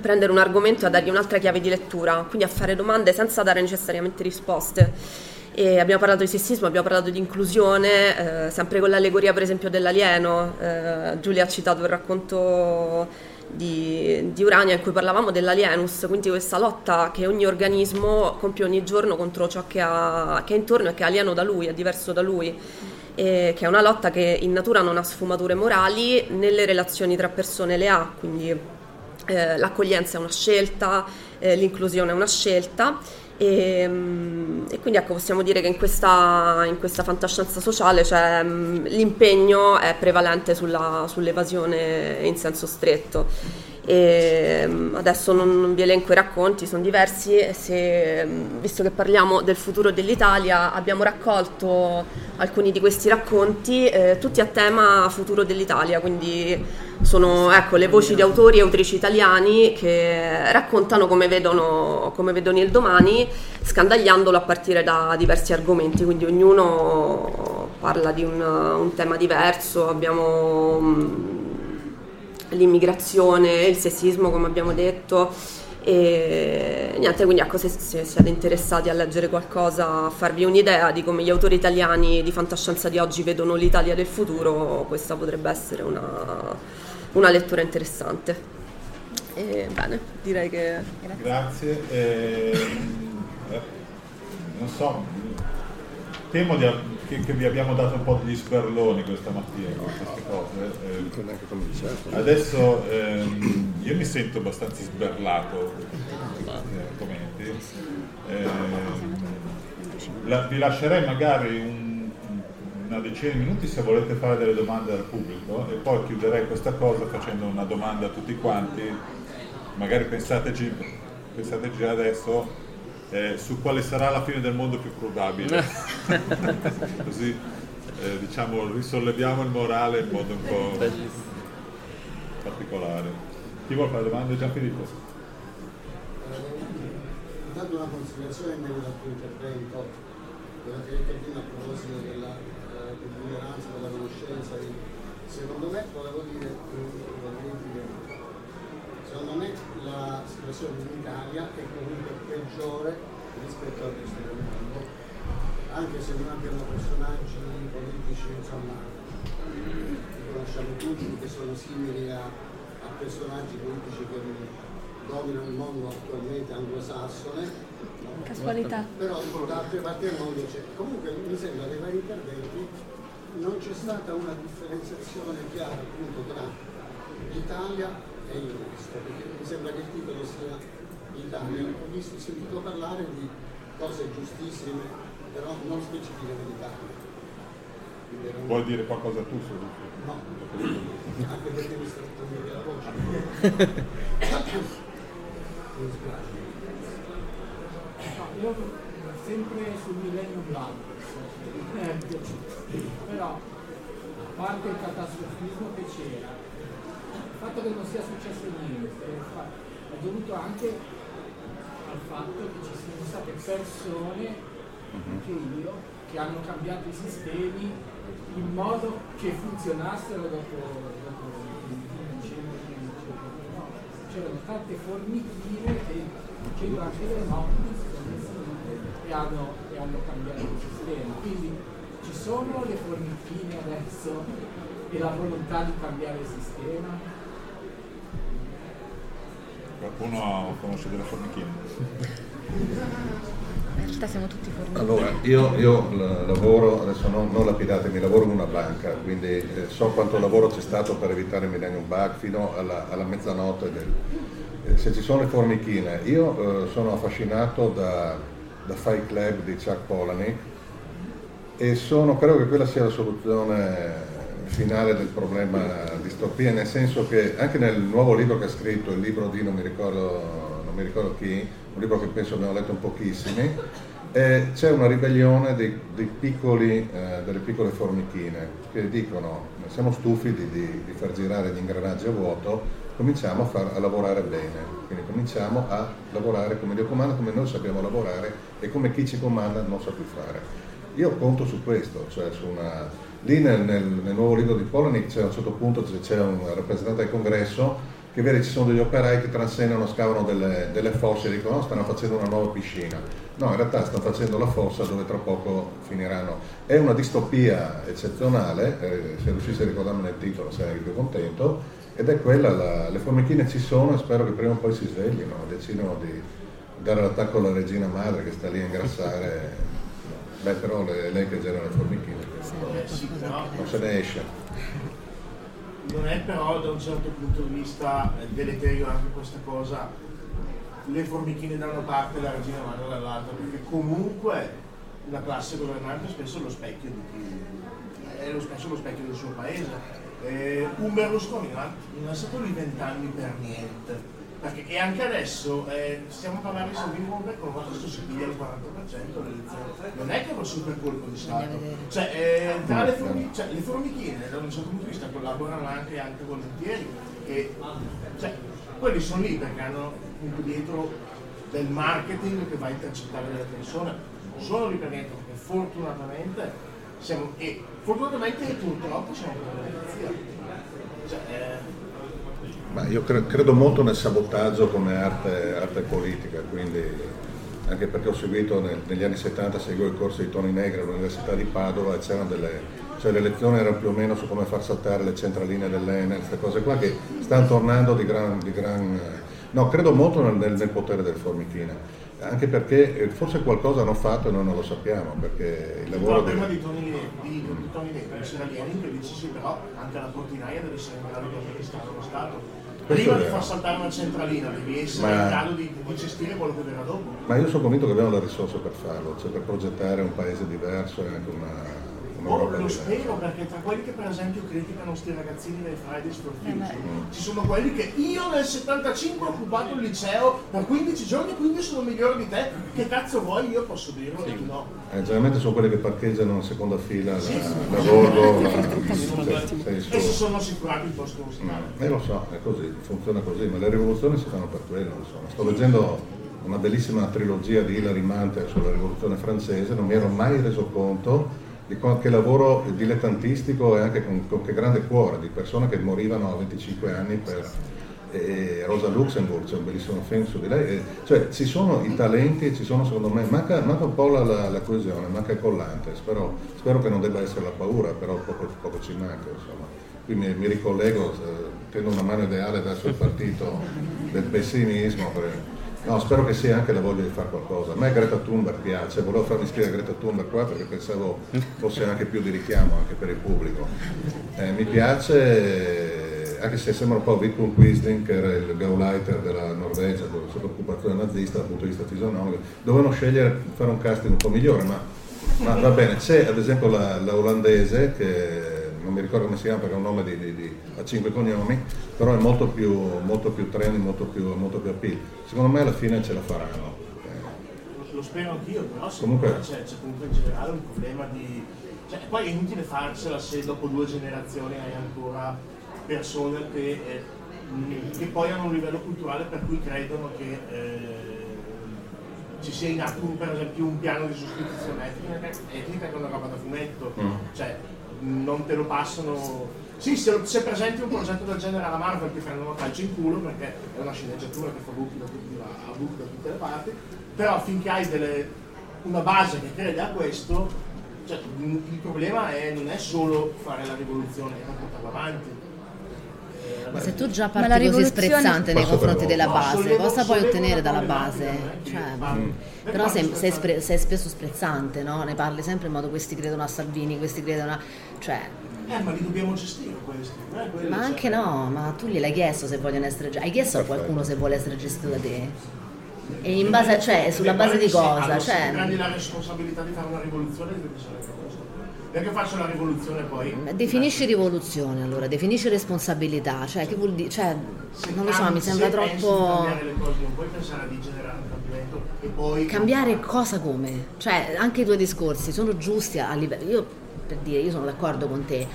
prendere un argomento e a dargli un'altra chiave di lettura, quindi a fare domande senza dare necessariamente risposte. E abbiamo parlato di sessismo, abbiamo parlato di inclusione, eh, sempre con l'allegoria per esempio dell'alieno. Eh, Giulia ha citato il racconto di, di, Urania in cui parlavamo dell'alienus, quindi questa lotta che ogni organismo compie ogni giorno contro ciò che, ha, che è intorno e che è alieno da lui, è diverso da lui. E che è una lotta che in natura non ha sfumature morali, nelle relazioni tra persone le ha, quindi eh, l'accoglienza è una scelta, eh, l'inclusione è una scelta e, ehm, e, quindi ecco, possiamo dire che in questa, in questa fantascienza sociale cioè, l'impegno è prevalente sulla, sull'evasione in senso stretto. E ehm, adesso non vi elenco i racconti, sono diversi se, visto che parliamo del futuro dell'Italia abbiamo raccolto alcuni di questi racconti eh, tutti a tema futuro dell'Italia, quindi sono ecco, le voci di autori e autrici italiani che raccontano come vedono, come vedono il domani, scandagliandolo a partire da diversi argomenti, quindi ognuno parla di un, un tema diverso, abbiamo l'immigrazione, il sessismo come abbiamo detto e niente, quindi ecco, se, se, siete interessati a leggere qualcosa, a farvi un'idea di come gli autori italiani di fantascienza di oggi vedono l'Italia del futuro, questa potrebbe essere una, una lettura interessante. E, bene, direi che... Grazie. Grazie. Eh, non so, temo di, che, che, vi abbiamo dato un po' degli sberloni questa mattina con queste cose. Eh, adesso ehm, io mi sento abbastanza sberlato argomenti. Eh, la, vi lascerei magari un, una decina di minuti se volete fare delle domande al pubblico e poi chiuderei questa cosa facendo una domanda a tutti quanti. Magari pensateci, pensateci adesso eh, su quale sarà la fine del mondo più probabile. <laughs> Così eh, diciamo risolleviamo il morale in modo un po' particolare. Chi vuole fare domande? Gianfilippo? Intanto una considerazione in merito al tuo intervento, quello che hai detto prima a proposito della eh, dell'ignoranza, della conoscenza, secondo me volevo dire, secondo me la situazione in Italia è comunque peggiore rispetto al resto del mondo, anche se non abbiamo personaggi politici, insomma, li conosciamo tutti, che sono simili a, a personaggi politici che dominano il mondo attualmente anglosassone. Casualità. Però da altre parti del mondo c'è. Comunque mi sembra dai vari interventi non c'è stata una differenziazione chiara appunto tra l'Italia è il resto, perché mi sembra che il titolo sia Italia. Ho visto, sentito parlare di cose giustissime, però non specifiche dell'Italia. Vuoi dire qualcosa tu su No, anche perché mi sta togliendo la voce. No, io sempre sul Millennium Bug, però a parte il catastrofismo che c'era, il fatto che non sia successo niente è dovuto anche al fatto che ci siano state persone, anche io, che hanno cambiato i sistemi in modo che funzionassero dopo, dopo no, c'erano tante formichine che facendo anche le notti e hanno, e hanno cambiato il sistema. Quindi ci sono le formichine adesso e la volontà di cambiare il sistema Qualcuno conosce delle formichine? in realtà siamo tutti formiche. Allora, io, io lavoro, adesso non, non lapidatemi, lavoro in una banca, quindi eh, so quanto lavoro c'è stato per evitare il Millennium Bug fino alla, alla mezzanotte. Del, eh, se ci sono le formichine, io eh, sono affascinato da, da Fight Club di Chuck Palahniuk e sono, credo che quella sia la soluzione finale del problema distopia, nel senso che anche nel nuovo libro che ha scritto, il libro di non mi ricordo, non mi ricordo chi, un libro che penso abbiamo letto un pochissimi, eh, c'è una ribellione dei, dei piccoli, eh, delle piccole formichine che dicono siamo stufi di, di, di, far girare gli ingranaggi a vuoto, cominciamo a, far, a lavorare bene, quindi cominciamo a lavorare come Dio comanda, come noi sappiamo lavorare e come chi ci comanda non sa più fare. Io conto su questo, cioè su una... Lì nel, nel, nel nuovo libro di Polonic c'è a un certo punto c'è un rappresentante del congresso che vede ci sono degli operai che transenano, scavano delle, delle fosse e dicono no, stanno facendo una nuova piscina. No, in realtà stanno facendo la fossa dove tra poco finiranno. È una distopia eccezionale, eh, se riuscissi a ricordarmi nel titolo sarei più contento, ed è quella, la, le formichine ci sono e spero che prima o poi si sveglino, decidano di dare l'attacco alla regina madre che sta lì a ingrassare. Beh, però è lei che genera le formichine, non se ne esce. Non è però da un certo punto di vista deleterio anche questa cosa. Le formichine da una parte e la regina madre dall'altra, perché comunque la classe governante è spesso lo specchio di chi è lo spesso lo specchio del suo paese. Eh, un Berlusconi non è stato lì vent'anni per niente perché, e anche adesso eh, stiamo parlando di Salvini con un si piglia il 40% non è che è un super colpo di Stato. Cioè, eh, tra le, formi, cioè, le formichine da un certo punto di vista collaborano anche, anche volentieri cioè, quelli sono lì perché hanno appunto dietro del marketing che va a intercettare delle persone. Non sono lì per niente perché fortunatamente siamo e fortunatamente e purtroppo siamo per la democrazia. Cioè, eh, ma io cre- credo molto nel sabotaggio come arte, arte, politica, quindi anche perché ho seguito nel, negli anni 70, seguivo il corso di Toni Negri all'Università di Padova e c'erano delle, cioè le lezioni erano più o meno su come far saltare le centraline dell'Enel, queste cose qua che stanno tornando di gran... Di gran no, credo molto nel, nel, nel potere del Formichina anche perché eh, forse qualcosa hanno fatto e noi non lo sappiamo perché il lavoro... Il problema di Tony, Tony Negri c'era Lenin che dice sì però anche la portinaia deve essere in grado di amministrare lo Stato prima di far saltare una centralina devi essere ma, in grado di, di, gestire quello che verrà dopo. Ma io sono convinto che abbiamo le risorse per farlo, cioè per progettare un paese diverso e anche una, Oh, lo spero perché tra quelli che per esempio criticano questi ragazzini dei Fridays for eh, Future eh, ci sono quelli che io nel 75 ho occupato il liceo per 15 giorni quindi sono migliore di te. Che cazzo vuoi? Io posso dirlo sì. no. Eh, generalmente sono quelli che parcheggiano in seconda fila sì, la, sì. la Volvo e si sono assicurati il posto musicale eh lo so è così funziona così ma le rivoluzioni si fanno per quello insomma. sto leggendo una bellissima trilogia di Hilary Mantel sulla rivoluzione francese non mi ero mai reso conto di qualche lavoro dilettantistico e anche con, con che grande cuore, di persone che morivano a 25 anni per eh, Rosa Luxemburg, c'è un bellissimo film su di lei, eh, cioè ci sono i talenti ci sono secondo me, manca, manca un po' la, la, la, coesione, manca il collante, spero, spero, che non debba essere la paura, però poco, poco ci manca insomma. Qui mi, mi ricollego, eh, tendo una mano ideale verso il partito del pessimismo. Per, No, spero che sia anche la voglia di fare qualcosa. A me Greta Thunberg piace, volevo farmi iscrivere a Greta Thunberg qua perché pensavo fosse anche più di richiamo anche per il pubblico. Eh, mi piace, anche se sembra un po' Vidkun Quisling, che era il Gauleiter della Norvegia, sotto occupazione nazista dal punto di vista fisionomico, dovevano scegliere fare un casting un po' migliore, ma, ma va bene. C'è ad esempio la, la olandese che non mi ricordo come si chiama perché è un nome di, di, di, a cinque cognomi, però è molto più, molto più trendy, molto più, molto più appeal. Secondo me alla fine ce la faranno. Lo spero anch'io, però comunque c'è, c'è comunque in generale un problema di... Cioè, poi è inutile farsela se dopo due generazioni hai ancora persone che, eh, che poi hanno un livello culturale per cui credono che eh, ci sia in atto per esempio un piano di sostituzione etnica, etnica che è una roba da fumetto. Mm. Cioè, non te lo passano. Sì, se, se, presenti un progetto del genere alla Marvel ti prendono calcio in culo perché è una sceneggiatura che fa buchi da, da, da tutte le parti, però finché hai delle, una base che crede a questo, cioè, il problema è, non è solo fare la rivoluzione, è portarla avanti. Ma se tu già parti così sprezzante nei confronti della base, cosa puoi ottenere dalla base? Cioè, mm. Però sei, sei, spre- sei, spesso sprezzante, no? Ne parli sempre in modo questi credono a Salvini, questi credono a... Cioè, eh, ma li dobbiamo gestire questi. Eh, ma anche no, ma tu gliel'hai chiesto se vogliono essere gestiti. Hai chiesto a qualcuno se vuole essere gestito da te? E in base a, cioè, sulla base di cosa? Cioè... Se prendi la responsabilità di fare una rivoluzione, devi a cosa. Perché faccio la rivoluzione poi? Definisci rivoluzione allora, definisci responsabilità, cioè che vuol dire? Cioè, non lo so, mi sembra troppo. Cambiare le cose, non puoi pensare di generare un cambiamento e poi. Cambiare cosa come? Cioè, anche i tuoi discorsi sono giusti a livello. Io per dire, io sono d'accordo con te,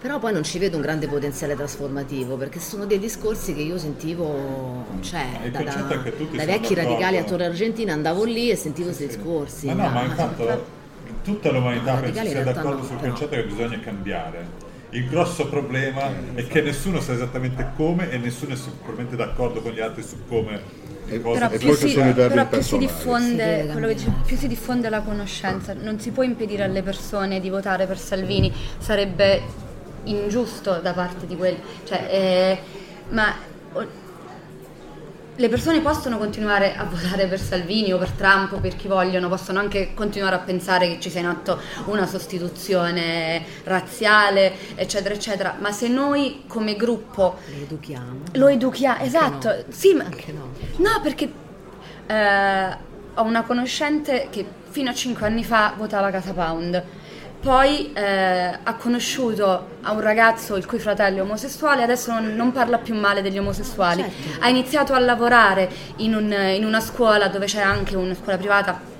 però poi non ci vedo un grande potenziale trasformativo perché sono dei discorsi che io sentivo cioè, da, da, dai vecchi radicali a Torre Argentina andavo lì e sentivo questi sì. discorsi ma no, ma infatti tutta l'umanità penso sia d'accordo no, sul concetto che bisogna cambiare. Il grosso problema è che nessuno sa esattamente come e nessuno è sicuramente d'accordo con gli altri su come però, più si, però più, si diffonde, dice, più si diffonde la conoscenza. Non si può impedire alle persone di votare per Salvini. Sarebbe ingiusto da parte di quelli, cioè, eh, ma le persone possono continuare a votare per Salvini o per Trump o per chi vogliono, possono anche continuare a pensare che ci sia in atto una sostituzione razziale, eccetera, eccetera, ma se noi come gruppo lo educhiamo, lo educhiamo, esatto, no. sì, ma anche no, no perché eh, ho una conoscente che fino a cinque anni fa votava Casa Pound poi eh, ha conosciuto a un ragazzo il cui fratello è omosessuale, adesso non, non parla più male degli omosessuali. Certo. Ha iniziato a lavorare in, un, in una scuola dove c'è anche una scuola privata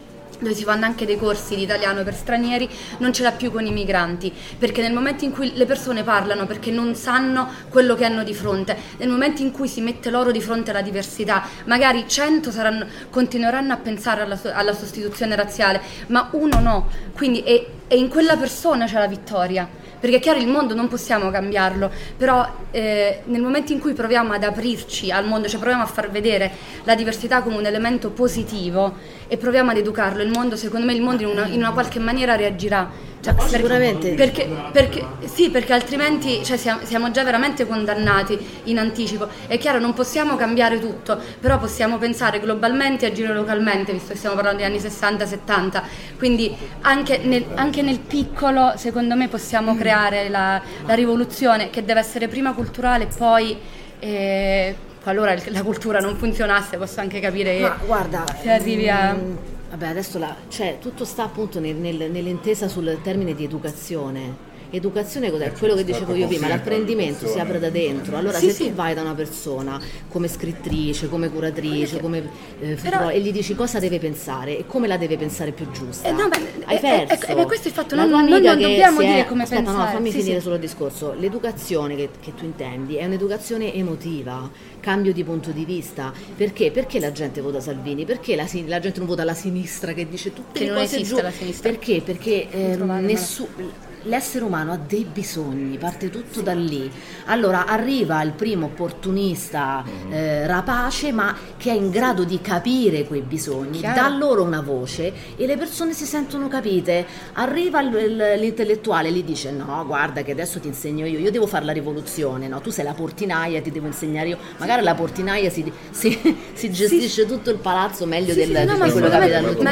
dove si fanno anche dei corsi di italiano per stranieri, non ce l'ha più con i migranti, perché nel momento in cui le persone parlano perché non sanno quello che hanno di fronte, nel momento in cui si mette loro di fronte alla diversità, magari 100 saranno, continueranno a pensare alla, alla, sostituzione razziale, ma uno no, quindi è, è in quella persona c'è la vittoria perché è chiaro il mondo non possiamo cambiarlo, però eh, nel momento in cui proviamo ad aprirci al mondo, cioè proviamo a far vedere la diversità come un elemento positivo e proviamo ad educarlo, il mondo, secondo me il mondo in una, in una qualche maniera reagirà. Cioè, sicuramente. Perché, perché, sì, perché altrimenti cioè, siamo, siamo, già veramente condannati in anticipo. È chiaro, non possiamo cambiare tutto, però possiamo pensare globalmente e agire localmente, visto che stiamo parlando degli anni 60-70. Quindi anche nel, anche nel, piccolo, secondo me, possiamo creare la, la rivoluzione che deve essere prima culturale e poi... Eh, qualora la cultura non funzionasse posso anche capire Ma guarda, se arrivi a... Mm, vabbè, adesso la, cioè, tutto sta appunto nel, nel, nell'intesa sul termine di educazione Educazione cos'è? Eh, Quello che dicevo io prima, l'apprendimento si apre da dentro. Allora sì, se sì. tu vai da una persona come scrittrice, come curatrice, come eh, Però, e gli dici cosa deve pensare e come la deve pensare più giusta, eh, no, beh, hai perso. E questo è il fatto, non, non, non dobbiamo dire è, come aspetta, pensare. no, fammi sì, finire solo il discorso. L'educazione che, che tu intendi è un'educazione emotiva, cambio di punto di vista. Perché? Perché la gente vota Salvini? Perché la, la gente non vota la sinistra che dice tutte che le cose giù? Perché? Perché eh, nessuno l'essere umano ha dei bisogni, parte tutto da lì. Allora arriva il primo opportunista mm-hmm. eh, rapace, ma che è in grado di capire quei bisogni, Chiaro. dà loro una voce e le persone si sentono capite. Arriva l'intellettuale e gli dice: No, guarda, che adesso ti insegno io, io devo fare la rivoluzione, no? tu sei la portinaia, ti devo insegnare io. Magari la portinaia si, si, <laughs> si gestisce sì. tutto il palazzo meglio sì, del, sì, no, di quello che avete all'ultimo.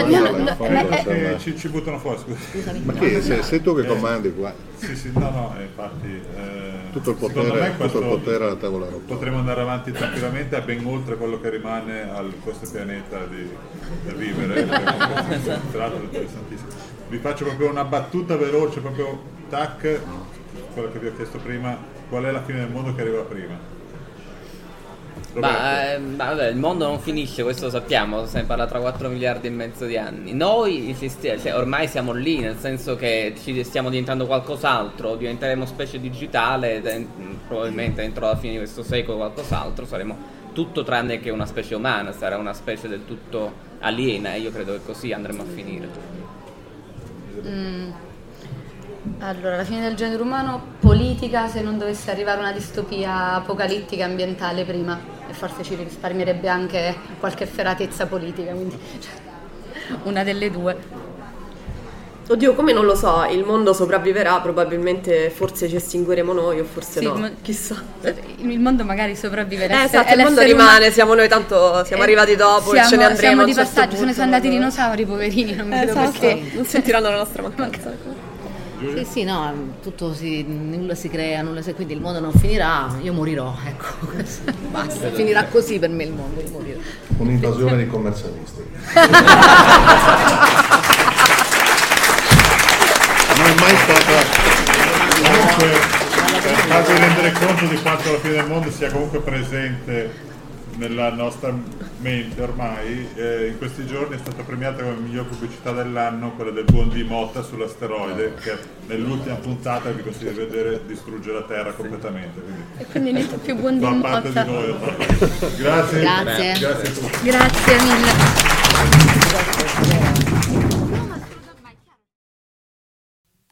Ci buttano fuori, scusami. Ma che sei, sei tu che comandi? Grande qua. Sì, sì, no, no, infatti... Eh, tutto, il potere, tutto il potere alla tavola rotonda. Potremmo andare avanti tranquillamente a ben oltre quello che rimane a questo pianeta di, da vivere. Tra l'altro interessantissimo. Vi faccio proprio una battuta veloce, proprio tac, quello che vi ho chiesto prima, qual è la fine del mondo che arriva prima? Ma, eh, ma vabbè, il mondo non finisce, questo lo sappiamo, se ne parla tra 4 miliardi e mezzo di anni. Noi cioè, ormai siamo lì, nel senso che ci stiamo diventando qualcos'altro, diventeremo specie digitale, probabilmente entro la fine di questo secolo qualcos'altro, saremo tutto tranne che una specie umana, sarà una specie del tutto aliena e io credo che così andremo a finire. Mm. Allora, la fine del genere umano, politica se non dovesse arrivare una distopia apocalittica ambientale prima e forse ci risparmierebbe anche qualche efferatezza politica, quindi cioè, una delle due. Oddio, come non lo so, il mondo sopravviverà, probabilmente forse ci estingueremo noi o forse Sì, no, ma- chissà. Il mondo magari sopravviverà. Eh, esatto, il mondo rimane, umano- siamo noi tanto, siamo Eh, arrivati dopo e siamo- ce ne andremo. Siamo di certo passaggio, se ne sono andati i no? dinosauri, poverini, non vedo Esatto, perché. non sentiranno la nostra mancanza. Sì, sì, no, tutto si, nulla si crea, nulla si, quindi il mondo non finirà, io morirò, ecco, <laughs> basta, finirà così per me il mondo, io morirò. Un'invasione di commercialisti. <laughs> Non è mai stata... Comunque, per farvi rendere conto di quanto la fine del mondo sia comunque presente nella nostra mente ormai, eh, in questi giorni è stata premiata come miglior pubblicità dell'anno quella del buon di Motta sull'asteroide, che nell'ultima puntata vi consiglio di vedere distrugge la Terra completamente. Quindi, E quindi niente più buon di motta. di noi. Grazie. Grazie. Grazie a tutti. Grazie mille.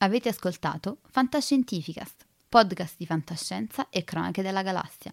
Avete ascoltato Fantascientificast, podcast di fantascienza e cronache della galassia,